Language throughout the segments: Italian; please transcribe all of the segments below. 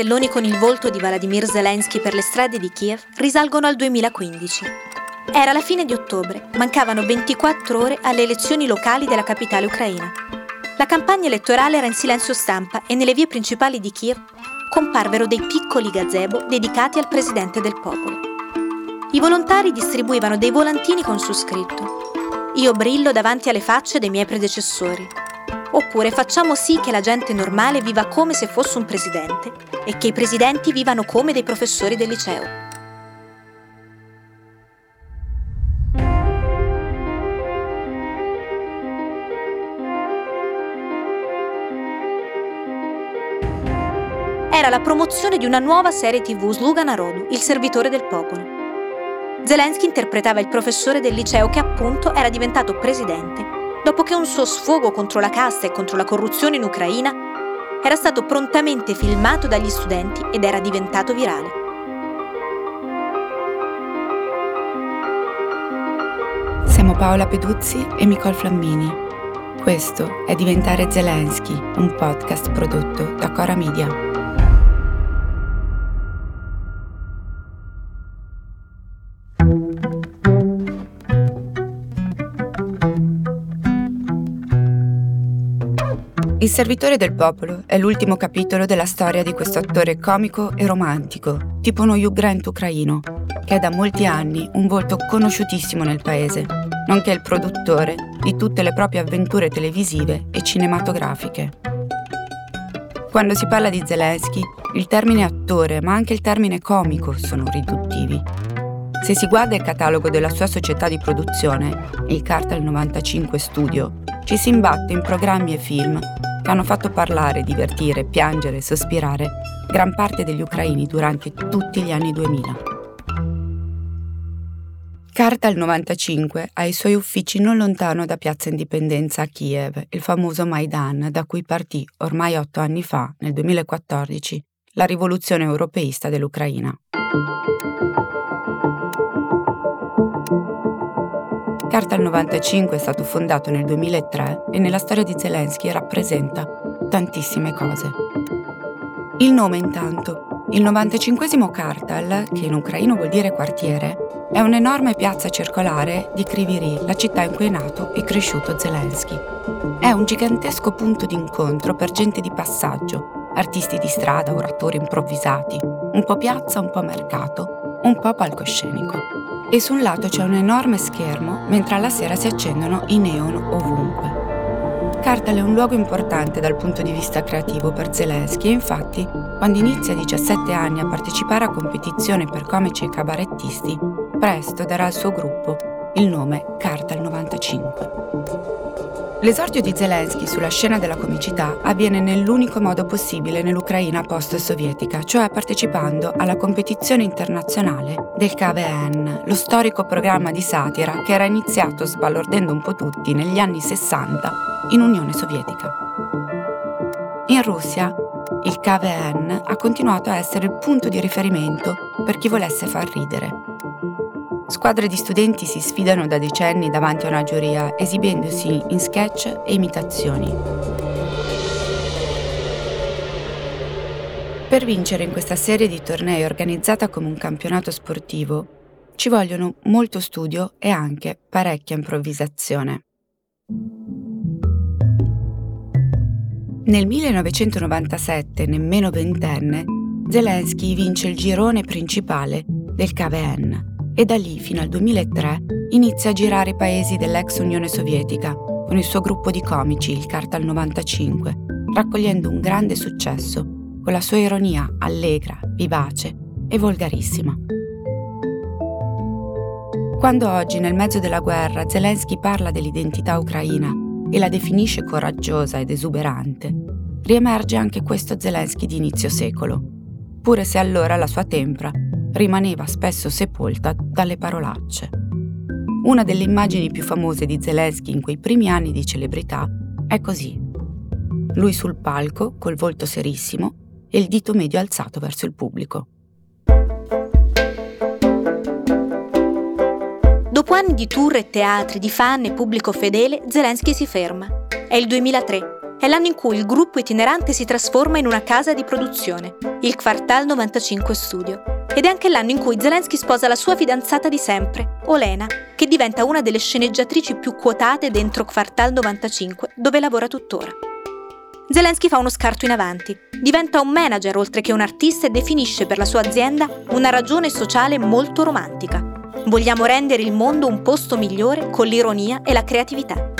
Cartelloni con il volto di Vladimir Zelensky per le strade di Kiev risalgono al 2015. Era la fine di ottobre, mancavano 24 ore alle elezioni locali della capitale ucraina. La campagna elettorale era in silenzio stampa e nelle vie principali di Kiev comparvero dei piccoli gazebo dedicati al presidente del popolo. I volontari distribuivano dei volantini con su scritto Io brillo davanti alle facce dei miei predecessori Oppure facciamo sì che la gente normale viva come se fosse un presidente e che i presidenti vivano come dei professori del liceo. Era la promozione di una nuova serie tv Sluga Narodu, il servitore del popolo. Zelensky interpretava il professore del liceo che appunto era diventato presidente dopo che un suo sfogo contro la casta e contro la corruzione in Ucraina era stato prontamente filmato dagli studenti ed era diventato virale. Siamo Paola Peduzzi e Nicole Flammini. Questo è Diventare Zelensky, un podcast prodotto da Cora Media. Il servitore del popolo è l'ultimo capitolo della storia di questo attore comico e romantico, tipo uno Hugh Grant ucraino, che è da molti anni un volto conosciutissimo nel paese, nonché il produttore di tutte le proprie avventure televisive e cinematografiche. Quando si parla di Zelensky, il termine attore, ma anche il termine comico sono riduttivi. Se si guarda il catalogo della sua società di produzione, il Cartel 95 Studio, ci si imbatte in programmi e film hanno fatto parlare, divertire, piangere e sospirare gran parte degli ucraini durante tutti gli anni 2000. Carta il 95 ha i suoi uffici non lontano da Piazza Indipendenza a Kiev, il famoso Maidan da cui partì ormai otto anni fa, nel 2014, la rivoluzione europeista dell'Ucraina. Carta 95 è stato fondato nel 2003 e nella storia di Zelensky rappresenta tantissime cose. Il nome intanto, il 95 Kartal, che in ucraino vuol dire quartiere, è un'enorme piazza circolare di Kryvyi la città in cui è nato e cresciuto Zelensky. È un gigantesco punto d'incontro per gente di passaggio, artisti di strada, oratori improvvisati, un po' piazza, un po' mercato, un po' palcoscenico e su un lato c'è un enorme schermo mentre alla sera si accendono i neon ovunque. Kartal è un luogo importante dal punto di vista creativo per Zelensky e infatti, quando inizia a 17 anni a partecipare a competizioni per comici e cabarettisti, presto darà al suo gruppo il nome Kartal 95. L'esordio di Zelensky sulla scena della comicità avviene nell'unico modo possibile nell'Ucraina post-sovietica, cioè partecipando alla competizione internazionale del KVN, lo storico programma di satira che era iniziato sbalordendo un po' tutti negli anni 60 in Unione Sovietica. In Russia, il KVN ha continuato a essere il punto di riferimento per chi volesse far ridere Squadre di studenti si sfidano da decenni davanti a una giuria, esibendosi in sketch e imitazioni. Per vincere in questa serie di tornei organizzata come un campionato sportivo, ci vogliono molto studio e anche parecchia improvvisazione. Nel 1997, nemmeno ventenne, Zelensky vince il girone principale del KVN, e da lì fino al 2003 inizia a girare paesi dell'ex Unione Sovietica con il suo gruppo di comici, il Cartal 95, raccogliendo un grande successo con la sua ironia allegra, vivace e volgarissima. Quando oggi, nel mezzo della guerra, Zelensky parla dell'identità ucraina e la definisce coraggiosa ed esuberante, riemerge anche questo Zelensky di inizio secolo, pure se allora la sua tempra rimaneva spesso sepolta dalle parolacce. Una delle immagini più famose di Zelensky in quei primi anni di celebrità è così. Lui sul palco, col volto serissimo e il dito medio alzato verso il pubblico. Dopo anni di tour e teatri, di fan e pubblico fedele, Zelensky si ferma. È il 2003 è l'anno in cui il gruppo itinerante si trasforma in una casa di produzione, il Quartal 95 Studio. Ed è anche l'anno in cui Zelensky sposa la sua fidanzata di sempre, Olena, che diventa una delle sceneggiatrici più quotate dentro Quartal 95, dove lavora tuttora. Zelensky fa uno scarto in avanti, diventa un manager oltre che un artista e definisce per la sua azienda una ragione sociale molto romantica. Vogliamo rendere il mondo un posto migliore con l'ironia e la creatività.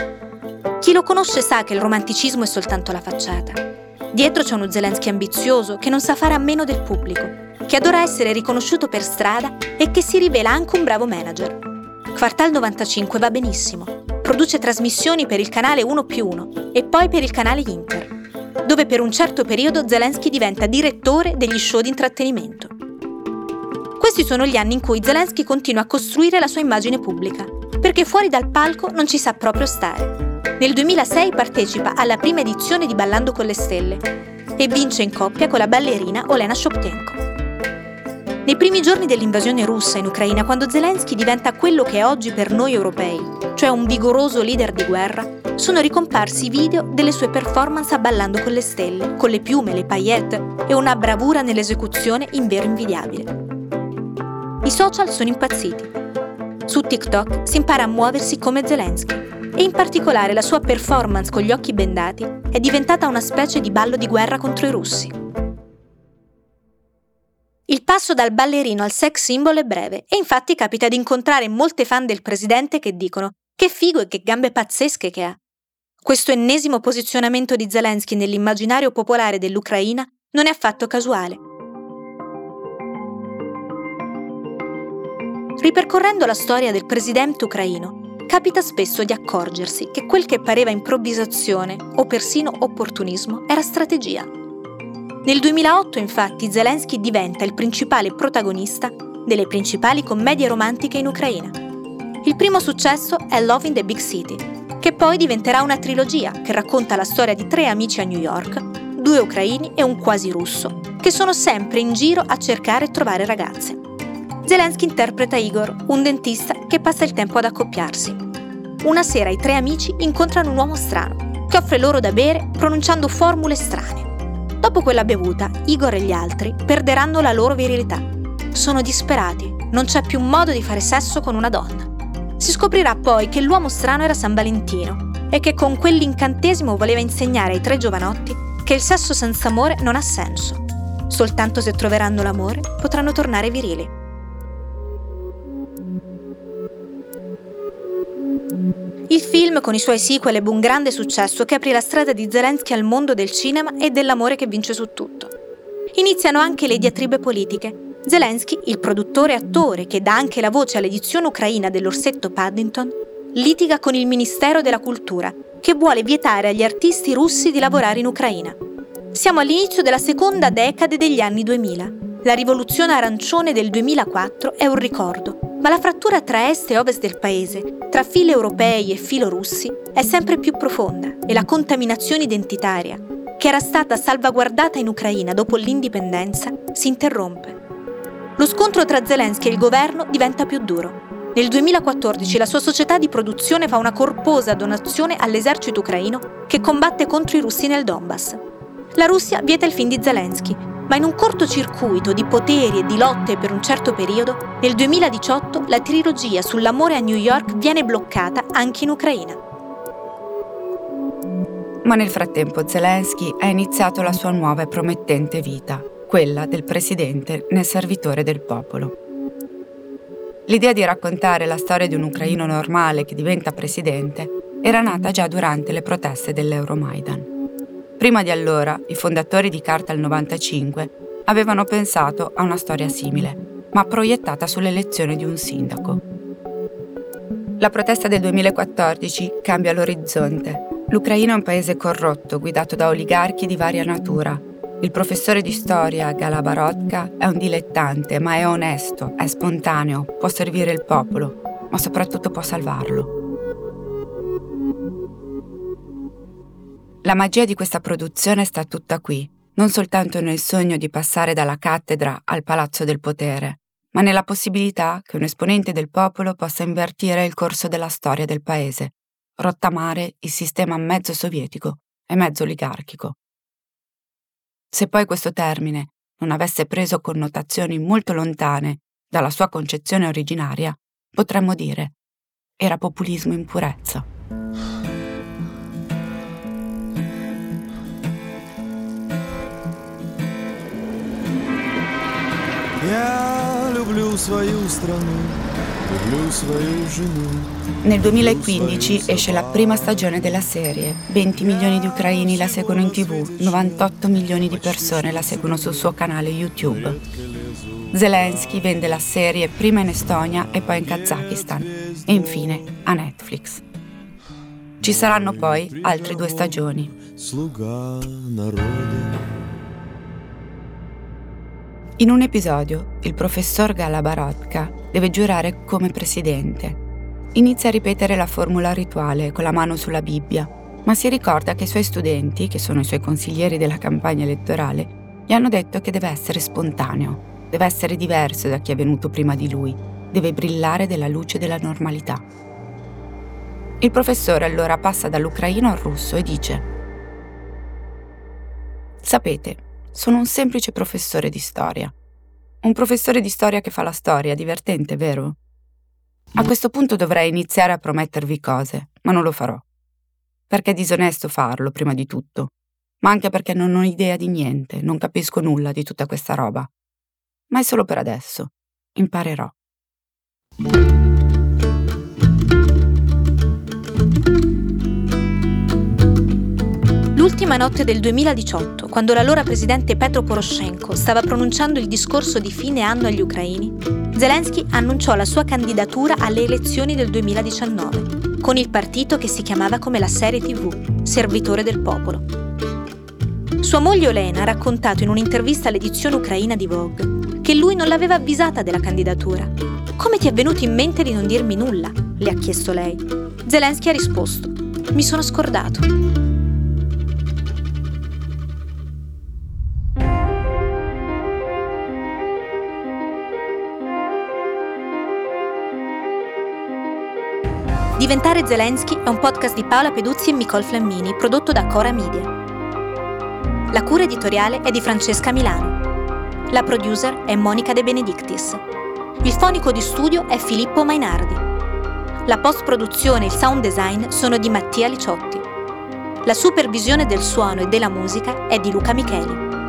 Chi lo conosce sa che il romanticismo è soltanto la facciata. Dietro c'è uno Zelensky ambizioso che non sa fare a meno del pubblico, che adora essere riconosciuto per strada e che si rivela anche un bravo manager. Quartal 95 va benissimo. Produce trasmissioni per il canale 1 più 1 e poi per il canale Inter dove per un certo periodo Zelensky diventa direttore degli show di intrattenimento. Questi sono gli anni in cui Zelensky continua a costruire la sua immagine pubblica, perché fuori dal palco non ci sa proprio stare. Nel 2006 partecipa alla prima edizione di Ballando con le Stelle e vince in coppia con la ballerina Olena Shoptenko. Nei primi giorni dell'invasione russa in Ucraina, quando Zelensky diventa quello che è oggi per noi europei, cioè un vigoroso leader di guerra, sono ricomparsi video delle sue performance a Ballando con le stelle, con le piume, le paillette e una bravura nell'esecuzione invero invidiabile. I social sono impazziti. Su TikTok si impara a muoversi come Zelensky e in particolare la sua performance con gli occhi bendati è diventata una specie di ballo di guerra contro i russi. Il passo dal ballerino al sex symbol è breve e infatti capita di incontrare molte fan del presidente che dicono che figo e che gambe pazzesche che ha. Questo ennesimo posizionamento di Zelensky nell'immaginario popolare dell'Ucraina non è affatto casuale. Ripercorrendo la storia del presidente ucraino, capita spesso di accorgersi che quel che pareva improvvisazione o persino opportunismo era strategia. Nel 2008 infatti Zelensky diventa il principale protagonista delle principali commedie romantiche in Ucraina. Il primo successo è Love in the Big City, che poi diventerà una trilogia che racconta la storia di tre amici a New York, due ucraini e un quasi russo, che sono sempre in giro a cercare e trovare ragazze. Zelensky interpreta Igor, un dentista che passa il tempo ad accoppiarsi. Una sera i tre amici incontrano un uomo strano, che offre loro da bere pronunciando formule strane. Dopo quella bevuta, Igor e gli altri perderanno la loro virilità. Sono disperati, non c'è più modo di fare sesso con una donna. Si scoprirà poi che l'uomo strano era San Valentino e che con quell'incantesimo voleva insegnare ai tre giovanotti che il sesso senza amore non ha senso. Soltanto se troveranno l'amore potranno tornare virili. Il film, con i suoi sequel, ebbe un grande successo che aprì la strada di Zelensky al mondo del cinema e dell'amore che vince su tutto. Iniziano anche le diatribe politiche Zelensky, il produttore e attore che dà anche la voce all'edizione ucraina dell'Orsetto Paddington, litiga con il Ministero della Cultura, che vuole vietare agli artisti russi di lavorare in Ucraina. Siamo all'inizio della seconda decade degli anni 2000. La rivoluzione arancione del 2004 è un ricordo, ma la frattura tra est e ovest del paese, tra filo europei e filo russi, è sempre più profonda e la contaminazione identitaria, che era stata salvaguardata in Ucraina dopo l'indipendenza, si interrompe. Lo scontro tra Zelensky e il governo diventa più duro. Nel 2014 la sua società di produzione fa una corposa donazione all'esercito ucraino che combatte contro i russi nel Donbass. La Russia vieta il film di Zelensky, ma in un cortocircuito di poteri e di lotte per un certo periodo, nel 2018 la trilogia sull'amore a New York viene bloccata anche in Ucraina. Ma nel frattempo Zelensky ha iniziato la sua nuova e promettente vita quella del presidente nel servitore del popolo. L'idea di raccontare la storia di un ucraino normale che diventa presidente era nata già durante le proteste dell'Euromaidan. Prima di allora, i fondatori di Carta al 95 avevano pensato a una storia simile, ma proiettata sull'elezione di un sindaco. La protesta del 2014 cambia l'orizzonte. L'Ucraina è un paese corrotto, guidato da oligarchi di varia natura, il professore di storia Galabarotka è un dilettante, ma è onesto, è spontaneo, può servire il popolo, ma soprattutto può salvarlo. La magia di questa produzione sta tutta qui, non soltanto nel sogno di passare dalla cattedra al palazzo del potere, ma nella possibilità che un esponente del popolo possa invertire il corso della storia del paese, rottamare il sistema mezzo sovietico e mezzo oligarchico. Se poi questo termine non avesse preso connotazioni molto lontane dalla sua concezione originaria, potremmo dire era populismo in purezza. Я люблю свою страну, люблю свою жену. Nel 2015 esce la prima stagione della serie. 20 milioni di ucraini la seguono in tv, 98 milioni di persone la seguono sul suo canale YouTube. Zelensky vende la serie prima in Estonia e poi in Kazakistan e infine a Netflix. Ci saranno poi altre due stagioni. In un episodio, il professor Galabarotka deve giurare come presidente. Inizia a ripetere la formula rituale con la mano sulla Bibbia, ma si ricorda che i suoi studenti, che sono i suoi consiglieri della campagna elettorale, gli hanno detto che deve essere spontaneo, deve essere diverso da chi è venuto prima di lui, deve brillare della luce della normalità. Il professore allora passa dall'ucraino al russo e dice, Sapete, sono un semplice professore di storia. Un professore di storia che fa la storia, divertente, vero? A questo punto dovrei iniziare a promettervi cose, ma non lo farò. Perché è disonesto farlo, prima di tutto, ma anche perché non ho idea di niente, non capisco nulla di tutta questa roba. Ma è solo per adesso. Imparerò. L'ultima notte del 2018, quando l'allora presidente Petro Poroshenko stava pronunciando il discorso di fine anno agli ucraini, Zelensky annunciò la sua candidatura alle elezioni del 2019, con il partito che si chiamava come la serie TV, Servitore del Popolo. Sua moglie Olena ha raccontato in un'intervista all'edizione ucraina di Vogue che lui non l'aveva avvisata della candidatura. Come ti è venuto in mente di non dirmi nulla? le ha chiesto lei. Zelensky ha risposto: Mi sono scordato. Diventare Zelensky è un podcast di Paola Peduzzi e Nicole Flammini, prodotto da Cora Media. La cura editoriale è di Francesca Milano. La producer è Monica De Benedictis. Il fonico di studio è Filippo Mainardi. La post-produzione e il sound design sono di Mattia Liciotti. La supervisione del suono e della musica è di Luca Micheli.